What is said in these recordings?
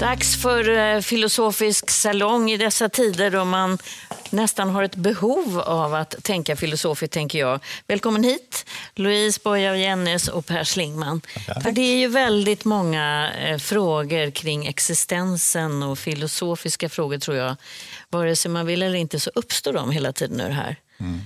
Dags för eh, filosofisk salong i dessa tider då man nästan har ett behov av att tänka filosofiskt, tänker jag. Välkommen hit, Louise Boye Jennes och Per Schlingman. För det är ju väldigt många eh, frågor kring existensen och filosofiska frågor, tror jag. Vare sig man vill eller inte så uppstår de hela tiden ur här. Mm.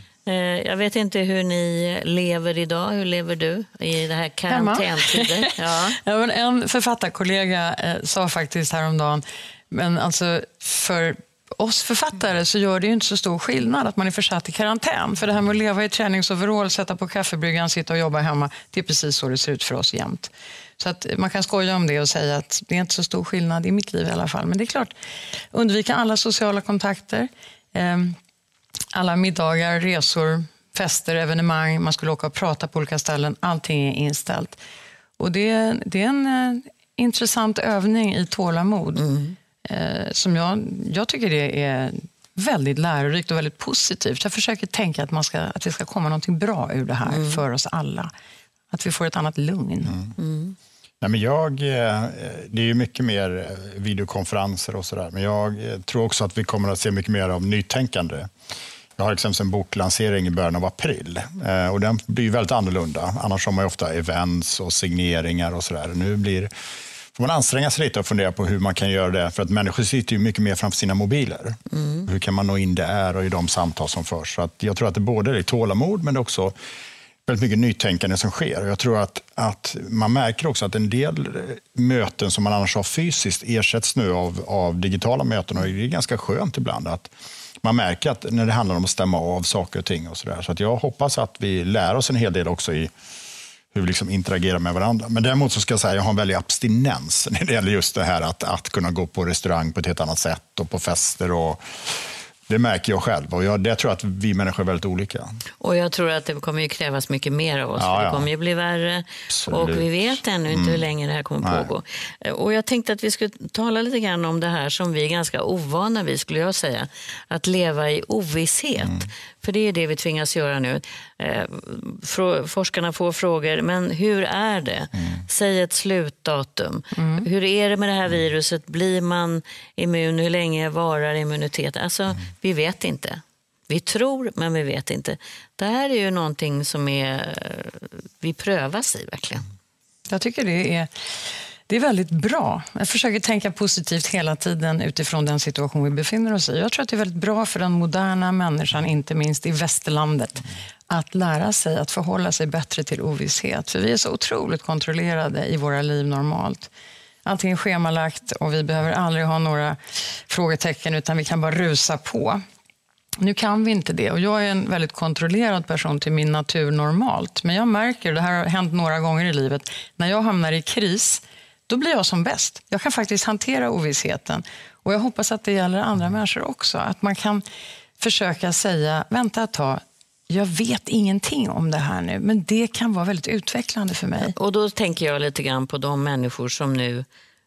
Jag vet inte hur ni lever idag. Hur lever du i det här karantäntider? Ja. ja, men en författarkollega eh, sa faktiskt häromdagen, men alltså för oss författare så gör det ju inte så stor skillnad att man är försatt i karantän. För det här med att leva i träningsoverall, sätta på kaffebryggan, sitta och jobba hemma, det är precis så det ser ut för oss jämt. Så att man kan skoja om det och säga att det är inte så stor skillnad i mitt liv i alla fall. Men det är klart, undvika alla sociala kontakter. Alla middagar, resor, fester, evenemang, man skulle åka och prata på olika ställen. Allting är inställt. Och det, det är en eh, intressant övning i tålamod. Mm. Eh, som jag, jag tycker det är väldigt lärorikt och väldigt positivt. Jag försöker tänka att, man ska, att det ska komma något bra ur det här mm. för oss alla. Att vi får ett annat lugn. Mm. mm. Nej, men jag, eh, det är ju mycket mer eh, videokonferenser och sådär, men jag eh, tror också att vi kommer att se mycket mer av nytänkande. Jag har exempelvis en boklansering i början av april och den blir väldigt annorlunda. Annars har man ofta events och signeringar och sådär. Nu blir, får man anstränga sig lite och fundera på hur man kan göra det. För att människor sitter ju mycket mer framför sina mobiler. Mm. Hur kan man nå in där och i de samtal som förs? Så att jag tror att det både är tålamod men också väldigt mycket nytänkande som sker. Jag tror att, att man märker också att en del möten som man annars har fysiskt ersätts nu av, av digitala möten. Och det är ganska skönt ibland att man märker att när det handlar om att stämma av saker och ting. och Så, där. så att jag hoppas att vi lär oss en hel del också i hur vi liksom interagerar med varandra. Men däremot så ska jag säga att jag har en väldig abstinens när det gäller just det här att, att kunna gå på restaurang på ett helt annat sätt och på fester. och det märker jag själv och jag, det tror jag att vi människor är väldigt olika. Och jag tror att det kommer ju krävas mycket mer av oss. Ja, för det kommer ju bli värre Absolut. och vi vet ännu inte mm. hur länge det här kommer Nej. pågå. Och jag tänkte att vi skulle tala lite grann om det här som vi är ganska ovana vid, skulle jag säga. Att leva i ovisshet. Mm. För det är det vi tvingas göra nu. Eh, forskarna får frågor, men hur är det? Mm. Säg ett slutdatum. Mm. Hur är det med det här viruset? Blir man immun? Hur länge varar immuniteten? Alltså, mm. vi vet inte. Vi tror, men vi vet inte. Det här är ju någonting som är, vi prövas i verkligen. Jag tycker det är det är väldigt bra. Jag försöker tänka positivt hela tiden utifrån den situation vi befinner oss i. Jag tror att det är väldigt bra för den moderna människan, inte minst i västerlandet, att lära sig att förhålla sig bättre till ovisshet. För vi är så otroligt kontrollerade i våra liv normalt. Allting är schemalagt och vi behöver aldrig ha några frågetecken utan vi kan bara rusa på. Nu kan vi inte det och jag är en väldigt kontrollerad person till min natur normalt. Men jag märker, det här har hänt några gånger i livet, när jag hamnar i kris då blir jag som bäst. Jag kan faktiskt hantera ovissheten. Och jag hoppas att det gäller andra människor också. Att man kan försöka säga, vänta ett tag, jag vet ingenting om det här nu, men det kan vara väldigt utvecklande för mig. Och då tänker jag lite grann på de människor som nu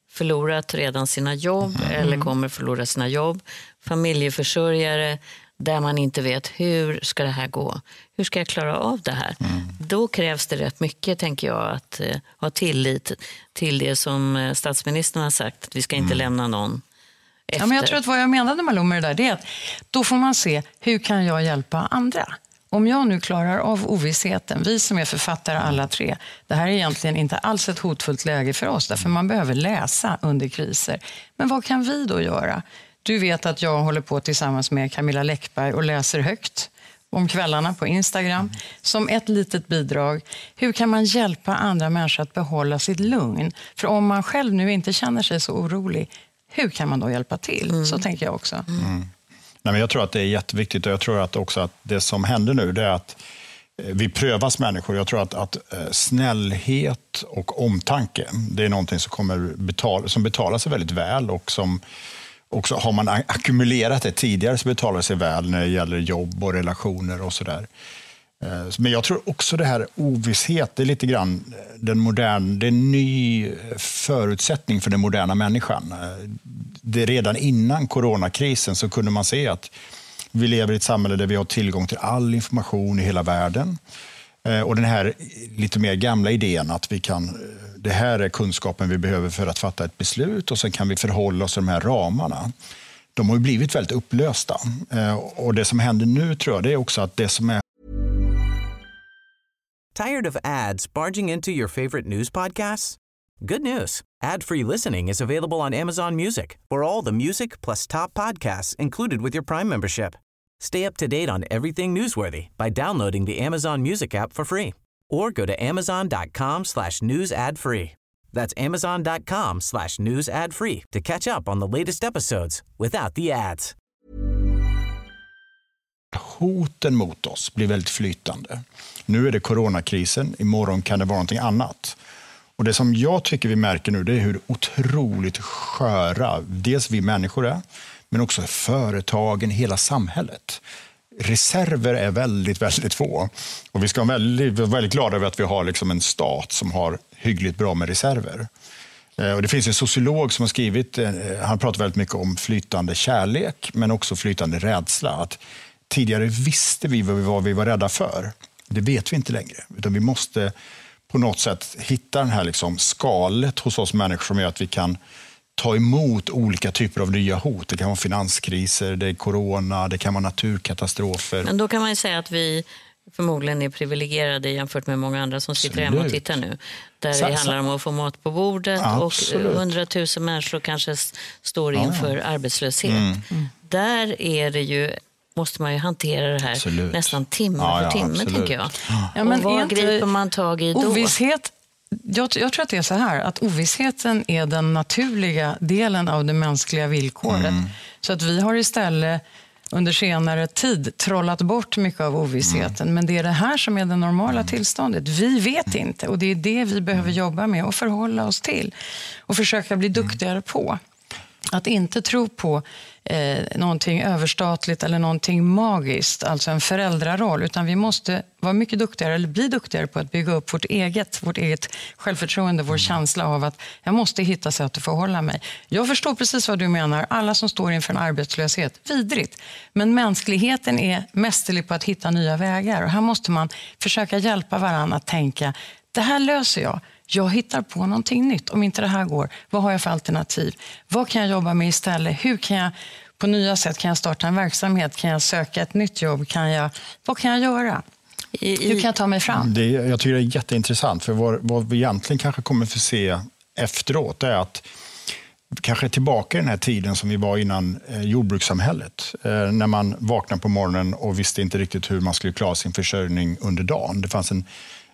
förlorat redan sina jobb mm. eller kommer förlora sina jobb. Familjeförsörjare där man inte vet hur ska det här gå. Hur ska jag klara av det här? Mm. Då krävs det rätt mycket, tänker jag, att uh, ha tillit till det som uh, statsministern har sagt, att vi ska inte mm. lämna någon efter. Ja, men jag tror att vad jag menade Malou med det där, det är att då får man se, hur kan jag hjälpa andra? Om jag nu klarar av ovissheten, vi som är författare alla tre, det här är egentligen inte alls ett hotfullt läge för oss, därför man behöver läsa under kriser. Men vad kan vi då göra? Du vet att jag håller på tillsammans med Camilla Läckberg och läser högt om kvällarna på Instagram som ett litet bidrag. Hur kan man hjälpa andra människor att behålla sitt lugn? För om man själv nu inte känner sig så orolig, hur kan man då hjälpa till? Mm. Så tänker jag också. Mm. Nej, men jag tror att det är jätteviktigt och jag tror att också att det som händer nu det är att eh, vi prövas människor. Jag tror att, att eh, snällhet och omtanke, det är någonting som, kommer betala, som betalar sig väldigt väl och som också har man ackumulerat det tidigare så betalar det sig väl när det gäller jobb och relationer och sådär. Eh, men jag tror också det här ovisshet, det är lite grann eh, den modern, det är en ny eh, förutsättning för den moderna människan. Det redan innan coronakrisen så kunde man se att vi lever i ett samhälle där vi har tillgång till all information i hela världen. Eh, och den här lite mer gamla idén att vi kan, eh, det här är kunskapen vi behöver för att fatta ett beslut och sen kan vi förhålla oss till de här ramarna. De har ju blivit väldigt upplösta. Eh, och det som händer nu tror jag, det är också att det som är Tired of ads barging into your favorite news podcasts? Good news. Ad-free listening is available on Amazon Music for all the music plus top podcasts included with your Prime membership. Stay up to date on everything newsworthy by downloading the Amazon Music app for free or go to amazon.com slash news ad free. That's amazon.com slash news ad free to catch up on the latest episodes without the ads. Hoten mot oss blir väldigt flytande. Nu är det coronakrisen, imorgon kan det vara någonting annat. Och Det som jag tycker vi märker nu det är hur otroligt sköra dels vi människor är, men också företagen, hela samhället. Reserver är väldigt, väldigt få. Och vi ska vara väldigt, väldigt glada över att vi har liksom en stat som har hyggligt bra med reserver. Eh, och det finns en sociolog som har skrivit, eh, han pratar väldigt mycket om flytande kärlek, men också flytande rädsla. Att tidigare visste vi vad vi var rädda för. Det vet vi inte längre. Utan vi måste på något sätt hitta den här liksom skalet hos oss människor som gör att vi kan ta emot olika typer av nya hot. Det kan vara finanskriser, det är corona, det kan vara naturkatastrofer. Men då kan man säga att vi förmodligen är privilegierade jämfört med många andra som sitter hemma och tittar nu. Där så, det handlar om att få mat på bordet absolut. och hundratusen människor kanske står inför ja. arbetslöshet. Mm. Mm. Där är det ju måste man ju hantera det här absolut. nästan timme ja, för timme, absolut. tänker jag. Ja, men och vad griper man tag i då? Ovisshet jag, jag, tror att det är så här, att ovissheten är den naturliga delen av det mänskliga villkoret. Mm. Så att vi har istället under senare tid trollat bort mycket av ovissheten. Mm. Men det är det här som är det normala mm. tillståndet. Vi vet inte och det är det vi behöver mm. jobba med och förhålla oss till. Och försöka bli mm. duktigare på. Att inte tro på eh, någonting överstatligt eller någonting magiskt, alltså en föräldraroll, utan vi måste vara mycket duktigare, eller bli duktigare på att bygga upp vårt eget, vårt eget självförtroende, vår känsla av att jag måste hitta sätt att förhålla mig. Jag förstår precis vad du menar, alla som står inför en arbetslöshet, vidrigt. Men mänskligheten är mästerlig på att hitta nya vägar och här måste man försöka hjälpa varandra att tänka, det här löser jag jag hittar på någonting nytt. Om inte det här går, vad har jag för alternativ? Vad kan jag jobba med istället? Hur kan jag på nya sätt kan jag starta en verksamhet? Kan jag söka ett nytt jobb? Kan jag, vad kan jag göra? I, i... Hur kan jag ta mig fram? Det, jag tycker det är jätteintressant, för vad, vad vi egentligen kanske kommer få se efteråt är att kanske tillbaka i den här tiden som vi var innan eh, jordbrukssamhället. Eh, när man vaknade på morgonen och visste inte riktigt hur man skulle klara sin försörjning under dagen. Det fanns en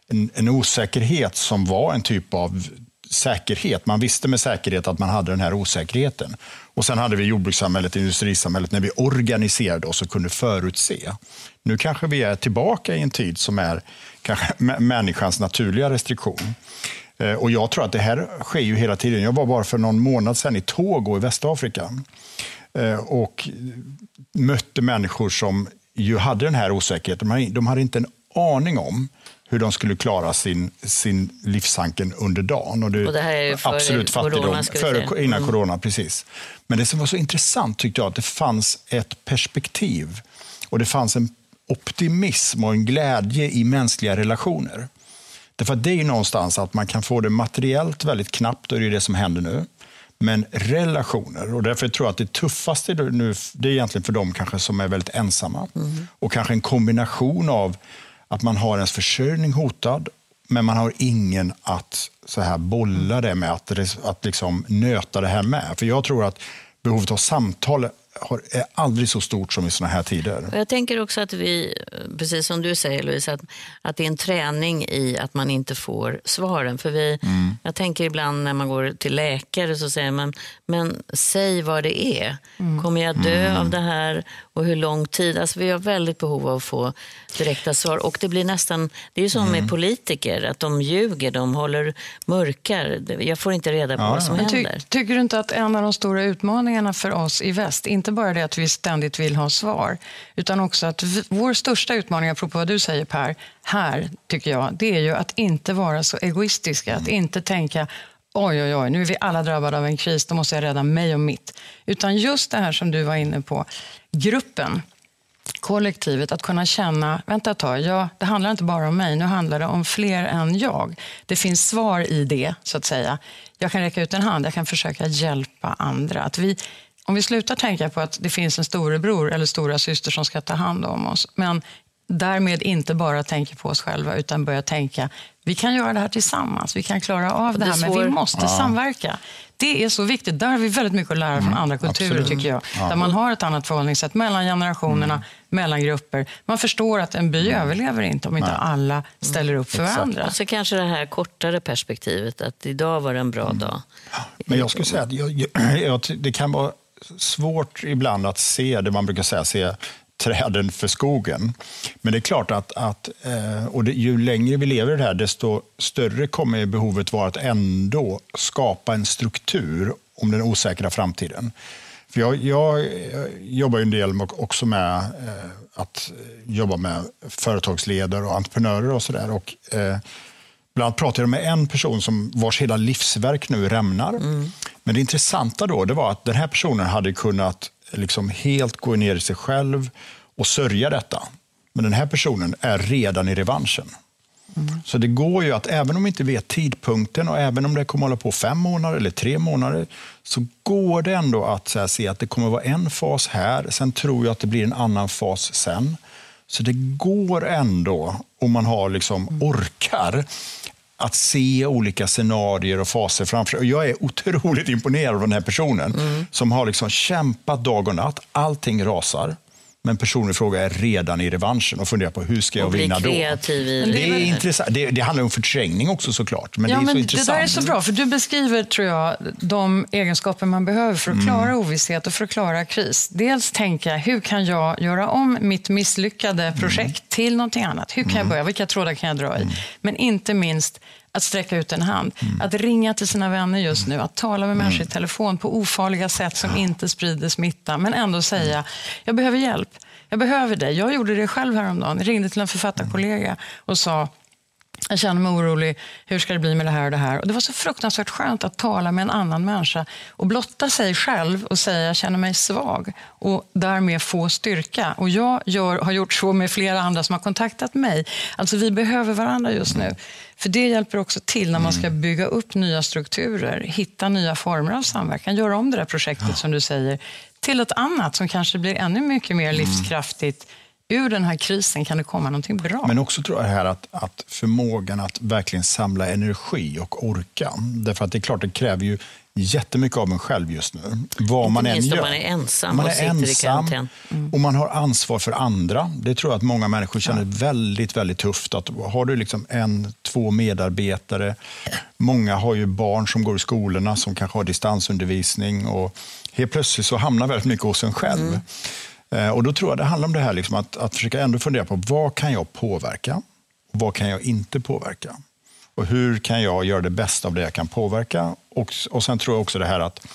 en, en osäkerhet som var en typ av säkerhet. Man visste med säkerhet att man hade den här osäkerheten. Och Sen hade vi jordbrukssamhället, industrisamhället, när vi organiserade oss och kunde förutse. Nu kanske vi är tillbaka i en tid som är kanske människans naturliga restriktion. Eh, och Jag tror att det här sker ju hela tiden. Jag var bara för någon månad sedan i Togo i Västafrika eh, och mötte människor som ju hade den här osäkerheten. De hade inte en aning om hur de skulle klara sin, sin livshanken under dagen. Och det, och det här är före absolut fattigdom, corona, före, innan mm. corona. precis. Men det som var så intressant tyckte jag att det fanns ett perspektiv och det fanns en optimism och en glädje i mänskliga relationer. Därför att det är någonstans att man kan få det materiellt väldigt knappt och det är det som händer nu. Men relationer, och därför tror jag att det tuffaste nu, det är egentligen för dem kanske som är väldigt ensamma. Mm. Och kanske en kombination av att man har ens försörjning hotad, men man har ingen att så här bolla det med, att, att liksom nöta det här med. För jag tror att behovet av samtal är aldrig så stort som i såna här tider. Jag tänker också att vi, precis som du säger Louise, att, att det är en träning i att man inte får svaren. För vi, mm. Jag tänker ibland när man går till läkare så säger man, men säg vad det är. Mm. Kommer jag dö mm. av det här och hur lång tid? Alltså vi har väldigt behov av att få direkta svar. Och det blir nästan, det är ju som med mm. politiker, att de ljuger, de håller mörkar. Jag får inte reda på ja, vad som ja. händer. Ty, tycker du inte att en av de stora utmaningarna för oss i väst, inte bara det att vi ständigt vill ha svar, utan också att vi, vår största utmaning, apropå vad du säger Per, här tycker jag, det är ju att inte vara så egoistiska, mm. att inte tänka oj, oj, oj, nu är vi alla drabbade av en kris, då måste jag rädda mig och mitt. Utan just det här som du var inne på, gruppen. kollektivet att kunna känna, vänta ett tag, ja, det handlar inte bara om mig, nu handlar det om fler än jag. Det finns svar i det, så att säga. Jag kan räcka ut en hand, jag kan försöka hjälpa andra. Att vi, om vi slutar tänka på att det finns en storebror eller stora syster som ska ta hand om oss, men därmed inte bara tänker på oss själva utan börjar tänka vi kan göra det här tillsammans, vi kan klara av det här, men vi måste ja. samverka. Det är så viktigt. Där har vi väldigt mycket att lära från mm, andra kulturer, absolut. tycker jag. Ja. Där man har ett annat förhållningssätt mellan generationerna, mm. mellan grupper. Man förstår att en by mm. överlever inte om inte Nej. alla ställer upp för varandra. Och så kanske det här kortare perspektivet, att idag var det en bra mm. dag. Men jag skulle säga att jag, jag, det kan vara svårt ibland att se det man brukar säga, se träden för skogen. Men det är klart att, att eh, och det, ju längre vi lever i det här, desto större kommer behovet vara att ändå skapa en struktur om den osäkra framtiden. För jag, jag, jobbar en del också med eh, att jobba med företagsledare och entreprenörer och sådär. Eh, bland annat pratade jag med en person som vars hela livsverk nu rämnar. Mm. Men det intressanta då det var att den här personen hade kunnat liksom helt gå ner i sig själv och sörja detta. Men den här personen är redan i revanschen. Mm. Så det går ju att, även om vi inte vet tidpunkten och även om det kommer att hålla på fem månader eller tre månader, så går det ändå att här, se att det kommer att vara en fas här, sen tror jag att det blir en annan fas sen. Så det går ändå, om man har liksom mm. orkar, att se olika scenarier och faser framför sig. Och jag är otroligt imponerad av den här personen mm. som har liksom kämpat dag och natt. Allting rasar. Men personen i fråga är redan i revanschen och funderar på hur ska jag vinna då? Det, det, är intressant. Det, det, handlar om förträngning också såklart. Men ja, det är men så intressant. Det där är så bra, för du beskriver tror jag de egenskaper man behöver för att mm. klara ovisshet och för att klara kris. Dels tänka, hur kan jag göra om mitt misslyckade mm. projekt mm. till någonting annat? Hur kan mm. jag börja? Vilka trådar kan jag dra i? Mm. Men inte minst att sträcka ut en hand, mm. att ringa till sina vänner just nu, att tala med människor i telefon på ofarliga sätt som inte sprider smitta, men ändå säga, jag behöver hjälp. Jag behöver dig. Jag gjorde det själv häromdagen. Jag ringde till en författarkollega och sa jag känner mig orolig. Hur ska det bli med det här och det här? Och det var så fruktansvärt skönt att tala med en annan människa och blotta sig själv och säga jag känner mig svag och därmed få styrka. Och jag gör, har gjort så med flera andra som har kontaktat mig. Alltså vi behöver varandra just nu. För det hjälper också till när man ska mm. bygga upp nya strukturer, hitta nya former av samverkan, göra om det där projektet som du säger till ett annat som kanske blir ännu mycket mer mm. livskraftigt. Ur den här krisen kan det komma någonting bra. Men också tror jag här att, att förmågan att verkligen samla energi och orka. Därför att det är klart, det kräver ju jättemycket av en själv just nu. Vad Inte man än gör. man är ensam man och sitter ensam. Mm. Och man har ansvar för andra. Det tror jag att många människor känner ja. väldigt, väldigt tufft. Att har du liksom en, två medarbetare, många har ju barn som går i skolorna som kanske har distansundervisning. Och helt plötsligt så hamnar väldigt mycket hos en själv. Mm. Eh, och då tror jag det handlar om det här liksom att, att försöka ändå fundera på vad kan jag påverka och vad kan jag inte påverka? Och hur kan jag göra det bästa av det jag kan påverka? Och, och sen tror jag också det här att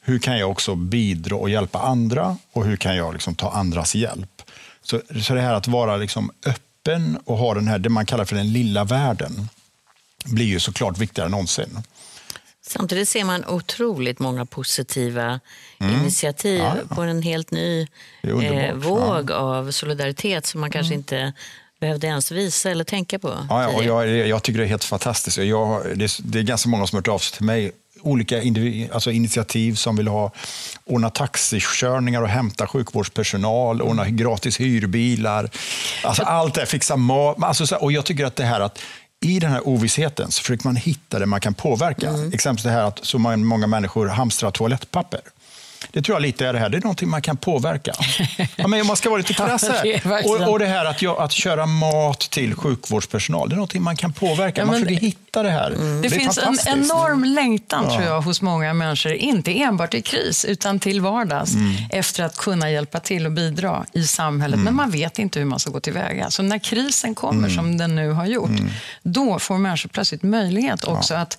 hur kan jag också bidra och hjälpa andra och hur kan jag liksom ta andras hjälp? Så, så det här att vara liksom öppen och ha den här, det man kallar för den lilla världen blir ju såklart viktigare än någonsin. Samtidigt ser man otroligt många positiva mm. initiativ ja, ja. på en helt ny eh, våg ja. av solidaritet som man kanske mm. inte behövde ens visa eller tänka på. Ja, och jag, jag, tycker det är helt fantastiskt. Jag, det, är, det är ganska många som har hört av sig till mig olika alltså initiativ som vill ha ordna taxikörningar och hämta sjukvårdspersonal, ordna gratis hyrbilar. Alltså allt det, fixa mat. Alltså, och jag tycker att det här att i den här ovissheten så försöker man hitta det man kan påverka. Mm. Exempelvis det här att så många människor hamstrar toalettpapper. Det tror jag lite är det här. Det är någonting man kan påverka. Ja, men man ska vara lite krass här. Ja, och, och, det här att, att köra mat till sjukvårdspersonal, det är någonting man kan påverka. Man försöker hitta det här. Mm. Det, det finns en enorm längtan ja. tror jag hos många människor, inte enbart i kris, utan till vardags, mm. efter att kunna hjälpa till och bidra i samhället. Mm. Men man vet inte hur man ska gå tillväga. Så när krisen kommer, mm. som den nu har gjort, mm. då får människor plötsligt möjlighet också att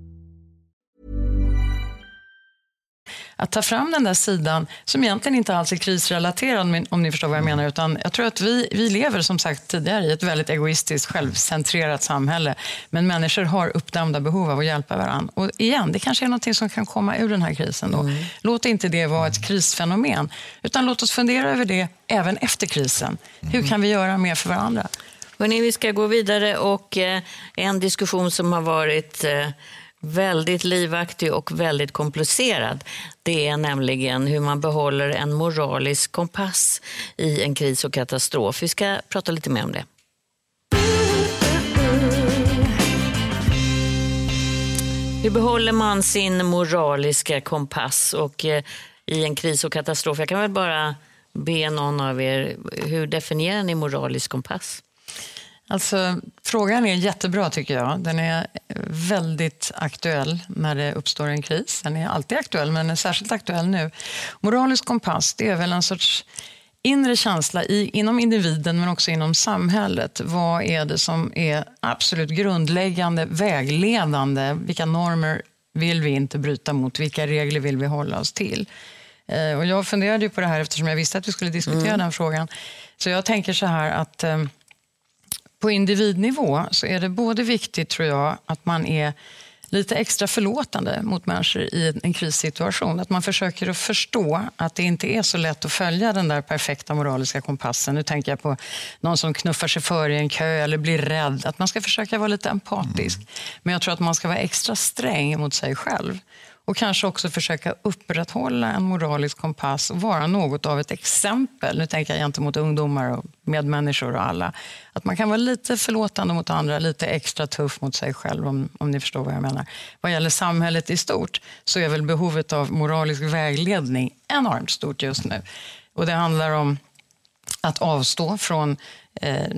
att ta fram den där sidan som egentligen inte alls är krisrelaterad, om ni förstår vad jag menar. Utan jag tror att vi, vi lever som sagt tidigare i ett väldigt egoistiskt, självcentrerat samhälle. Men människor har uppdämda behov av att hjälpa varandra. Och igen, det kanske är något som kan komma ur den här krisen. Då. Mm. Låt inte det vara ett krisfenomen, utan låt oss fundera över det även efter krisen. Hur kan vi göra mer för varandra? Hörrni, vi ska gå vidare och eh, en diskussion som har varit eh, väldigt livaktig och väldigt komplicerad. Det är nämligen hur man behåller en moralisk kompass i en kris och katastrof. Vi ska prata lite mer om det. Hur behåller man sin moraliska kompass och eh, i en kris och katastrof? Jag kan väl bara be någon av er, hur definierar ni moralisk kompass? Alltså, frågan är jättebra tycker jag. Den är väldigt aktuell när det uppstår en kris. Den är alltid aktuell, men är särskilt aktuell nu. Moralisk kompass, det är väl en sorts inre känsla i, inom individen men också inom samhället. Vad är det som är absolut grundläggande, vägledande? Vilka normer vill vi inte bryta mot? Vilka regler vill vi hålla oss till? Eh, och jag funderade på det här eftersom jag visste att vi skulle diskutera mm. den frågan. Så jag tänker så här att eh, på individnivå så är det både viktigt, tror jag, att man är lite extra förlåtande mot människor i en krissituation. Att man försöker att förstå att det inte är så lätt att följa den där perfekta moraliska kompassen. Nu tänker jag på någon som knuffar sig före i en kö eller blir rädd. Att man ska försöka vara lite empatisk. Mm. Men jag tror att man ska vara extra sträng mot sig själv. Och kanske också försöka upprätthålla en moralisk kompass och vara något av ett exempel. Nu tänker jag gentemot ungdomar och medmänniskor och alla. Att man kan vara lite förlåtande mot andra, lite extra tuff mot sig själv om, om ni förstår vad jag menar. Vad gäller samhället i stort så är väl behovet av moralisk vägledning enormt stort just nu. Och det handlar om att avstå från eh,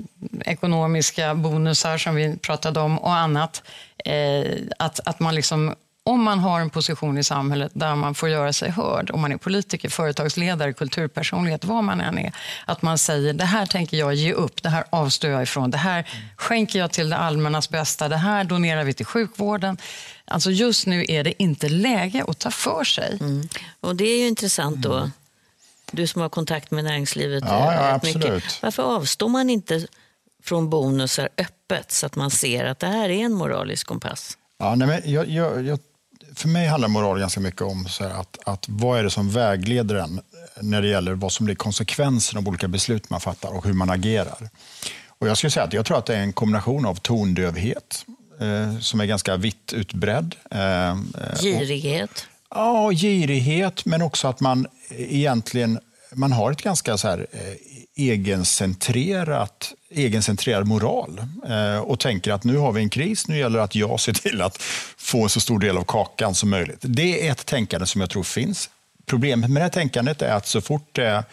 ekonomiska bonusar som vi pratade om och annat. Eh, att, att man liksom om man har en position i samhället där man får göra sig hörd, om man är politiker, företagsledare, kulturpersonlighet, vad man än är, att man säger det här tänker jag ge upp, det här avstår jag ifrån, det här skänker jag till det allmännas bästa, det här donerar vi till sjukvården. Alltså just nu är det inte läge att ta för sig. Mm. Och det är ju intressant då, du som har kontakt med näringslivet. Ja, ja absolut. Mycket. Varför avstår man inte från bonusar öppet så att man ser att det här är en moralisk kompass? Ja, nej, men jag, jag, jag för mig handlar moral ganska mycket om så att, att vad är det som vägleder en när det gäller vad som blir konsekvensen av olika beslut man fattar och hur man agerar. Och jag skulle säga att jag tror att det är en kombination av tondövhet eh, som är ganska vitt utbredd. Eh, girighet? Och, ja, girighet, men också att man egentligen man har ett ganska så här, eh, egencentrerat, egencentrerad moral eh, och tänker att nu har vi en kris, nu gäller det att jag ser till att få en så stor del av kakan som möjligt. Det är ett tänkande som jag tror finns. Problemet med det här tänkandet är att så fort det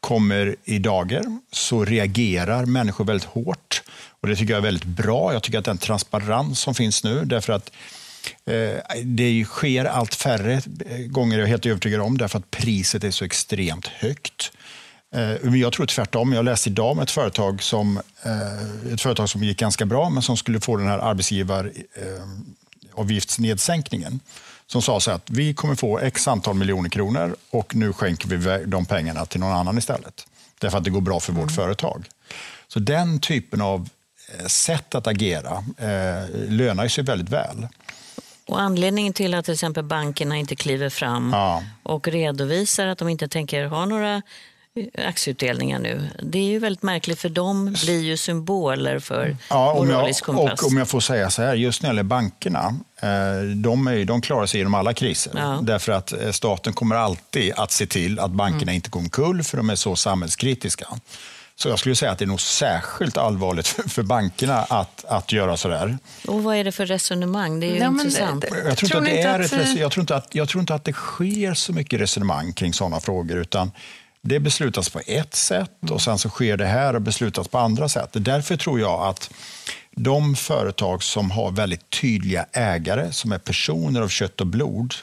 kommer i dagar så reagerar människor väldigt hårt. Och Det tycker jag är väldigt bra. Jag tycker att den transparens som finns nu, därför att eh, det sker allt färre gånger, jag är helt övertygad om, därför att priset är så extremt högt. Eh, jag tror tvärtom. Jag läste idag om ett företag som, eh, ett företag som gick ganska bra, men som skulle få den här arbetsgivaravgiftsnedsänkningen. Som sa så att vi kommer få x antal miljoner kronor och nu skänker vi de pengarna till någon annan istället. Därför att det går bra för vårt mm. företag. Så den typen av eh, sätt att agera eh, lönar sig väldigt väl. Och anledningen till att till exempel bankerna inte kliver fram ja. och redovisar att de inte tänker ha några aktieutdelningar nu. Det är ju väldigt märkligt för de blir ju symboler för ja, moralisk jag, kompass. Och om jag får säga så här, just när det gäller bankerna, eh, de, är, de klarar sig genom alla kriser. Ja. Därför att eh, staten kommer alltid att se till att bankerna mm. inte går omkull för de är så samhällskritiska. Så jag skulle säga att det är nog särskilt allvarligt för bankerna att, att göra sådär. Och vad är det för resonemang? Det är ju ja, intressant. Det, jag, tror inte att det är ett, jag, tror inte att, jag tror inte att det sker så mycket resonemang kring sådana frågor. utan det beslutas på ett sätt och sen så sker det här och beslutas på andra sätt. Därför tror jag att de företag som har väldigt tydliga ägare, som är personer av kött och blod,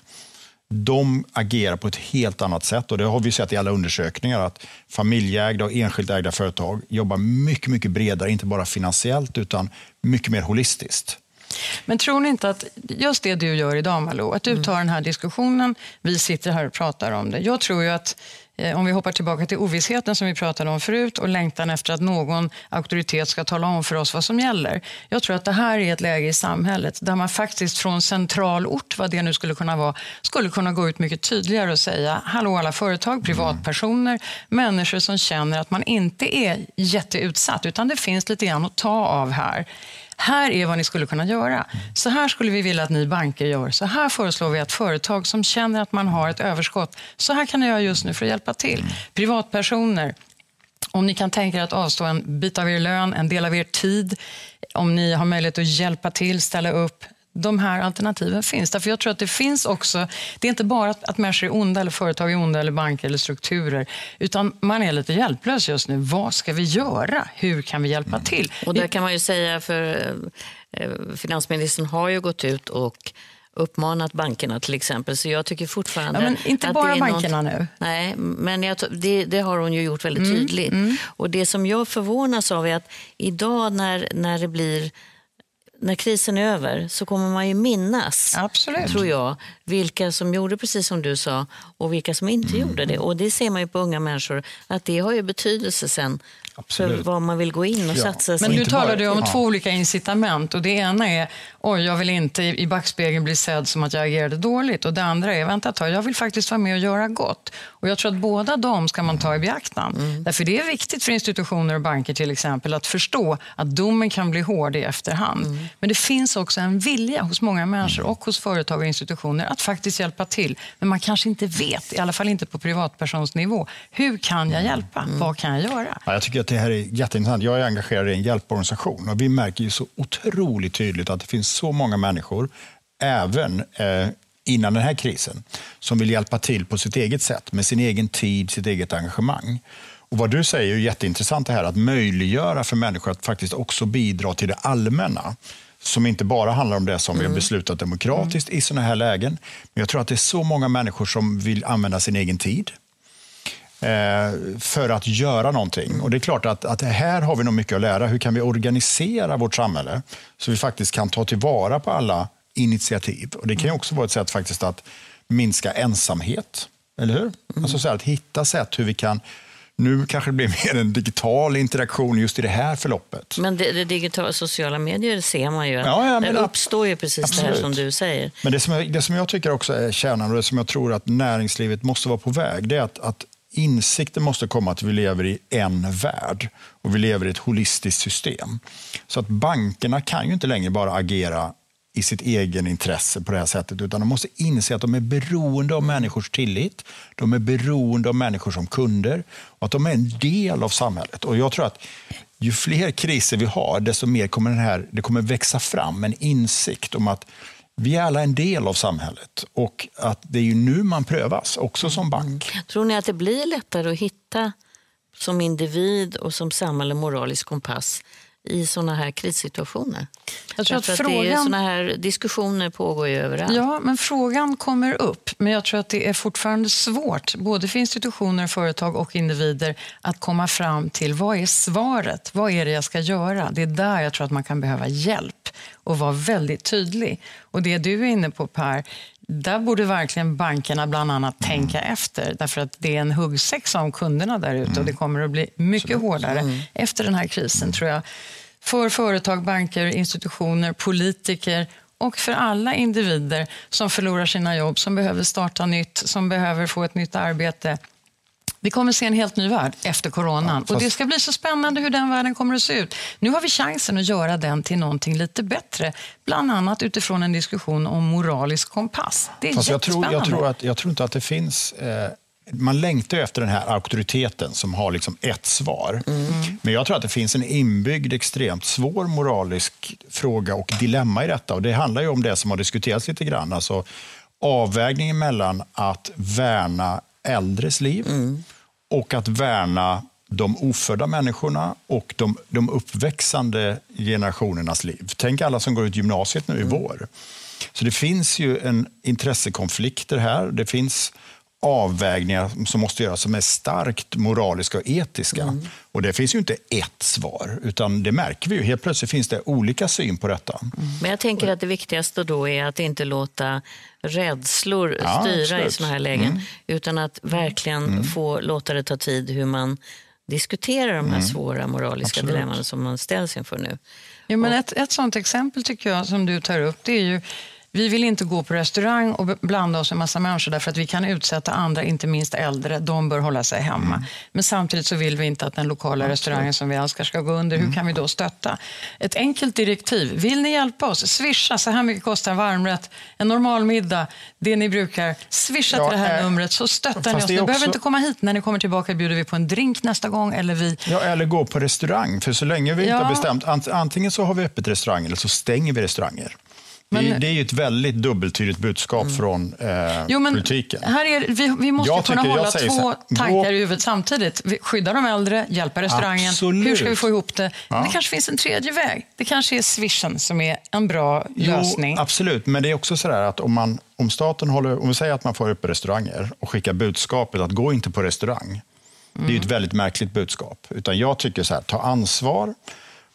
de agerar på ett helt annat sätt. och Det har vi sett i alla undersökningar att familjeägda och enskilt ägda företag jobbar mycket, mycket bredare, inte bara finansiellt utan mycket mer holistiskt. Men tror ni inte att just det du gör idag Malou, att du tar den här diskussionen, vi sitter här och pratar om det. Jag tror ju att Eh, om vi hoppar tillbaka till ovissheten som vi pratade om förut och längtan efter att någon auktoritet ska tala om för oss vad som gäller. Jag tror att det här är ett läge i samhället där man faktiskt från central ort, vad det nu skulle kunna vara, skulle kunna gå ut mycket tydligare och säga hallå alla företag, privatpersoner, människor som känner att man inte är jätteutsatt utan det finns lite grann att ta av här. Här är vad ni skulle kunna göra. Så här skulle vi vilja att ni banker gör. Så här föreslår vi att företag som känner att man har ett överskott, så här kan ni göra just nu för att hjälpa till. Privatpersoner, om ni kan tänka er att avstå en bit av er lön, en del av er tid, om ni har möjlighet att hjälpa till, ställa upp, de här alternativen finns. Därför jag tror att det finns också, det är inte bara att, att människor är onda, eller företag är onda, eller banker eller strukturer, utan man är lite hjälplös just nu. Vad ska vi göra? Hur kan vi hjälpa till? Och där kan man ju säga, för eh, finansministern har ju gått ut och uppmanat bankerna till exempel. Så jag tycker fortfarande... Ja, men inte bara bankerna något, nu. Nej, men jag, det, det, har hon ju gjort väldigt mm, tydligt. Mm. Och det som jag förvånas av är att idag när, när det blir när krisen är över så kommer man ju minnas, Absolut. tror jag, vilka som gjorde precis som du sa och vilka som inte mm. gjorde det. Och det ser man ju på unga människor, att det har ju betydelse sen Absolut. för vad man vill gå in och ja. satsa Men nu talar du om ja. två olika incitament och det ena är oj, jag vill inte i backspegeln bli sedd som att jag agerade dåligt och det andra är vänta ett tag, jag vill faktiskt vara med och göra gott. Och jag tror att båda de ska man ta i beaktan. Mm. Därför det är viktigt för institutioner och banker till exempel att förstå att domen kan bli hård i efterhand. Mm. Men det finns också en vilja hos många människor och hos företag och institutioner att faktiskt hjälpa till. Men man kanske inte vet, i alla fall inte på privatpersonsnivå, hur kan jag hjälpa? Mm. Vad kan jag göra? Ja, jag tycker att det här är jätteintressant. Jag är engagerad i en hjälporganisation och vi märker ju så otroligt tydligt att det finns så många människor, även eh, innan den här krisen, som vill hjälpa till på sitt eget sätt, med sin egen tid, sitt eget engagemang. Och Vad du säger är jätteintressant, det här att möjliggöra för människor att faktiskt också bidra till det allmänna som inte bara handlar om det som mm. vi har mm. beslutat demokratiskt mm. i sådana här lägen. Men jag tror att det är så många människor som vill använda sin egen tid för att göra någonting. Och det är klart att, att här har vi nog mycket att lära. Hur kan vi organisera vårt samhälle så vi faktiskt kan ta tillvara på alla initiativ? Och Det kan också vara ett sätt faktiskt att minska ensamhet. Eller hur? Mm. Alltså så att hitta sätt hur vi kan nu kanske det blir mer en digital interaktion just i det här förloppet. Men det, det digitala sociala medier ser man ju. Ja, ja, det uppstår ju precis absolut. det här som du säger. Men det som, jag, det som jag tycker också är kärnan och det som jag tror att näringslivet måste vara på väg, det är att, att insikten måste komma att vi lever i en värld och vi lever i ett holistiskt system. Så att bankerna kan ju inte längre bara agera i sitt egen intresse på det här sättet, utan de måste inse att de är beroende av människors tillit, de är beroende av människor som kunder och att de är en del av samhället. Och jag tror att ju fler kriser vi har, desto mer kommer den här, det kommer växa fram en insikt om att vi är alla en del av samhället och att det är ju nu man prövas, också som bank. Tror ni att det blir lättare att hitta som individ och som samhälle moralisk kompass i såna här krissituationer? Jag tror att, frågan... det är såna här diskussioner pågår ju överallt. Ja, men frågan kommer upp. Men jag tror att det är fortfarande svårt, både för institutioner, företag och individer, att komma fram till vad är svaret? Vad är det jag ska göra? Det är där jag tror att man kan behöva hjälp och vara väldigt tydlig. Och det du är inne på Per, där borde verkligen bankerna bland annat tänka efter. Därför att det är en huggsexa om kunderna där ute och det kommer att bli mycket hårdare mm. efter den här krisen tror jag. För företag, banker, institutioner, politiker och för alla individer som förlorar sina jobb, som behöver starta nytt, som behöver få ett nytt arbete. Vi kommer se en helt ny värld efter coronan. Ja, fast... Och Det ska bli så spännande hur den världen kommer att se ut. Nu har vi chansen att göra den till någonting lite bättre. Bland annat utifrån en diskussion om moralisk kompass. Det är fast jag tror, jag, tror att, jag tror inte att det finns eh, man längtar efter den här auktoriteten som har liksom ett svar. Mm. Men jag tror att det finns en inbyggd, extremt svår moralisk fråga och dilemma i detta. Och Det handlar ju om det som har diskuterats lite grann. Alltså avvägningen mellan att värna äldres liv mm. Och att värna de ofödda människorna och de, de uppväxande generationernas liv. Tänk alla som går ut gymnasiet nu i mm. vår. Så det finns ju en intressekonflikter här. Det finns avvägningar som måste göras som är starkt moraliska och etiska. Mm. Och det finns ju inte ett svar, utan det märker vi ju. Helt plötsligt finns det olika syn på detta. Mm. Men jag tänker att det viktigaste då är att inte låta rädslor ja, styra absolut. i sådana här lägen, mm. utan att verkligen mm. få låta det ta tid hur man diskuterar de här mm. svåra moraliska dilemman som man ställs inför nu. Ja, men ett, ett sånt exempel tycker jag som du tar upp, det är ju vi vill inte gå på restaurang och blanda oss med massa människor därför att vi kan utsätta andra, inte minst äldre. De bör hålla sig hemma. Mm. Men samtidigt så vill vi inte att den lokala Absolut. restaurangen som vi älskar ska gå under. Hur mm. kan vi då stötta? Ett enkelt direktiv. Vill ni hjälpa oss? Swisha, så här mycket kostar en varmrätt. En normal middag, det ni brukar. Swisha ja, till det här äh, numret så stöttar ni oss. Ni också... behöver inte komma hit. När ni kommer tillbaka bjuder vi på en drink nästa gång. Eller, vi... ja, eller gå på restaurang. För så länge vi ja. inte har bestämt, antingen så har vi öppet restaurang eller så stänger vi restauranger. Men, det, är ju ett väldigt dubbeltydigt budskap mm. från eh, jo, men politiken. Här är, vi, vi måste jag kunna hålla två här, tankar i huvudet samtidigt. Skydda de äldre, hjälpa restaurangen. Absolut. Hur ska vi få ihop det? Ja. det kanske finns en tredje väg. Det kanske är swishen som är en bra jo, lösning. Absolut, men det är också så att om, man, om staten håller, om vi säger att man får upp restauranger och skickar budskapet att gå inte på restaurang. Mm. Det är ett mm. väldigt märkligt budskap. Utan jag tycker så här, ta ansvar.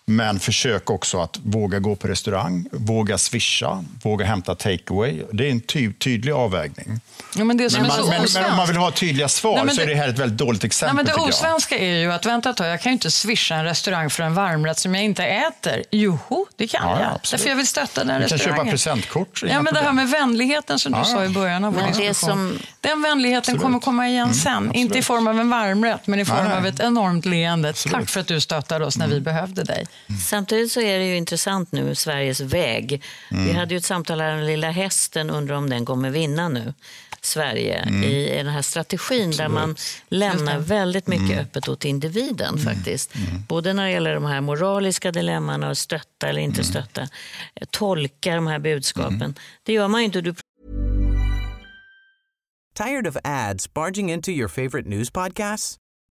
Men försök också att våga gå på restaurang, våga swisha, våga hämta takeaway. Det är en ty tydlig avvägning. Ja, men, det men, man, men, men, om man vill ha tydliga svar nej, det, så är det här ett väldigt dåligt exempel. Nej, men det osvenska är ju att vänta ett tag, jag kan ju inte swisha en restaurang för en varmrätt som jag inte äter. Joho, det kan ja, jag. Absolut. Därför jag vill stötta den du restaurangen. kan köpa presentkort. Ja, men det här med vänligheten som du ja. sa i början av vår det som... Den vänligheten absolut. kommer komma igen mm, sen. Absolut. Inte i form av en varmrätt, men i form nej, av ett enormt leende. Absolut. Tack för att du stöttade oss när mm. vi behövde dig. Mm. Samtidigt så är det ju intressant nu, Sveriges väg. Mm. Vi hade ju ett samtal här om Lilla Hästen, undrar om den kommer vinna nu. Sverige mm. i den här strategin Absolut. där man lämnar väldigt mycket mm. öppet åt individen mm. faktiskt. Mm. Både när det gäller de här moraliska dilemmana och stötta eller inte mm. stötta. Tolka de här budskapen. Mm. Det gör man ju inte. Du... Tired of ads barging into your favorite news podcasts?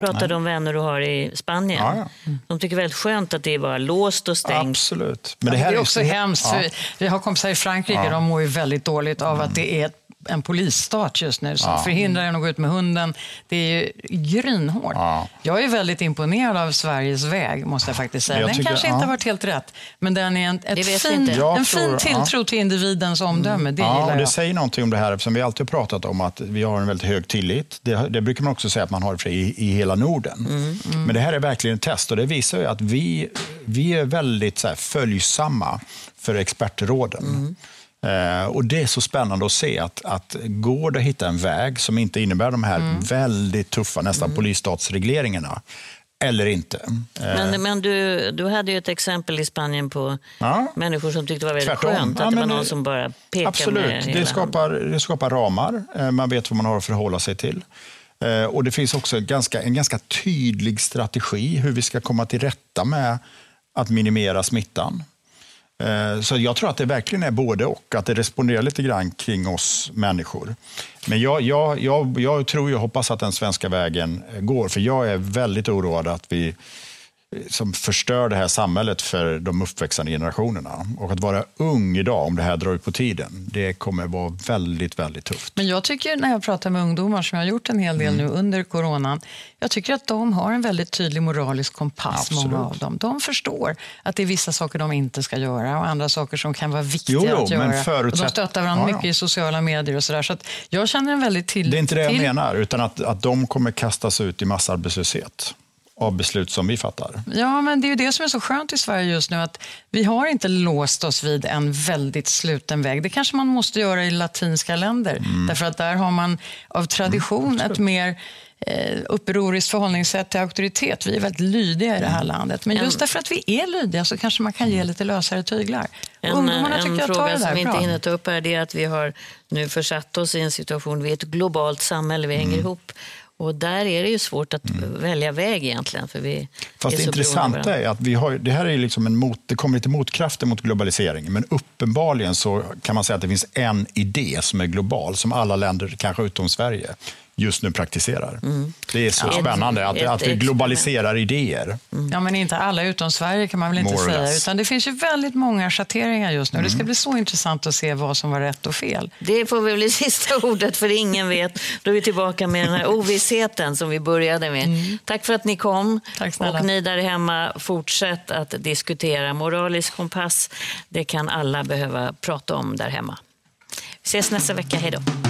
Pratade om vänner du har i Spanien. Ja, ja. De tycker väldigt skönt att det är bara låst och stängt. Absolut. Men det, här det är också är... hemskt. Ja. Vi har kompisar i Frankrike, ja. de mår ju väldigt dåligt av mm. att det är ett en polisstat just nu som ja. förhindrar en att gå ut med hunden. Det är grynhårt. Ja. Jag är väldigt imponerad av Sveriges väg, måste jag faktiskt säga. Jag den tycker, kanske ja. inte har varit helt rätt, men den är en, ett fin, en fin tilltro till individens omdöme. Det ja, det säger någonting om det här, som vi alltid har pratat om, att vi har en väldigt hög tillit. Det, det brukar man också säga att man har i, i hela Norden. Mm, mm. Men det här är verkligen ett test och det visar ju att vi, vi är väldigt så här, följsamma för expertråden. Mm. Eh, och Det är så spännande att se att, att går det att hitta en väg som inte innebär de här mm. väldigt tuffa, nästan mm. polisstatsregleringarna, eller inte. Eh, men, men du, du hade ju ett exempel i Spanien på ja. människor som tyckte det var väldigt Tvärtom. skönt att ja, det var någon som bara pekade absolut. med det skapar, det skapar ramar, eh, man vet vad man har att förhålla sig till. Och Det finns också en ganska, en ganska tydlig strategi hur vi ska komma till rätta med att minimera smittan. Eh, så jag tror att det verkligen är både och, att det responderar lite grann kring oss människor. Men jag, jag, jag, jag tror och hoppas att den svenska vägen går, för jag är väldigt oroad att vi som förstör det här samhället för de uppväxande generationerna. Och att vara ung idag, om det här drar ut på tiden, det kommer vara väldigt, väldigt tufft. Men jag tycker när jag pratar med ungdomar, som jag har gjort en hel del mm. nu under coronan, jag tycker att de har en väldigt tydlig moralisk kompass, Absolut. många av dem. De förstår att det är vissa saker de inte ska göra och andra saker som kan vara viktiga jo, jo, att göra. Förutsätt... Och de stöttar varandra ja, ja. mycket i sociala medier och sådär. Så att jag känner en väldigt till... Det är inte det jag menar, utan att, att de kommer kastas ut i massarbetslöshet av beslut som vi fattar. Ja, men det är ju det som är så skönt i Sverige just nu, att vi har inte låst oss vid en väldigt sluten väg. Det kanske man måste göra i latinska länder, mm. därför att där har man av tradition mm, ett mer eh, upproriskt förhållningssätt till auktoritet. Vi är väldigt lydiga i det här mm. landet. Men just därför att vi är lydiga så kanske man kan ge lite lösare tyglar. En, Ungdomarna en tycker fråga som vi inte hinner ta upp här är att vi har nu försatt oss i en situation, vi är ett globalt samhälle, vi hänger mm. ihop. Och där är det ju svårt att mm. välja väg egentligen. För vi Fast det intressanta är att vi har, det här är liksom en mot, det kommer lite motkrafter mot globaliseringen. Men uppenbarligen så kan man säga att det finns en idé som är global, som alla länder, kanske utom Sverige, just nu praktiserar. Mm. Det är så ja, spännande att, ett, att vi globaliserar idéer. Mm. Ja, men inte alla utom Sverige kan man väl inte More säga. Utan det finns ju väldigt många schatteringar just nu. Mm. Det ska mm. bli så intressant att se vad som var rätt och fel. Det får väl bli sista ordet, för ingen vet. Då är vi tillbaka med den här ovissheten som vi började med. Mm. Tack för att ni kom. Tack och ni där hemma, fortsätt att diskutera. Moralisk kompass, det kan alla behöva prata om där hemma. Vi ses nästa vecka. Hej då.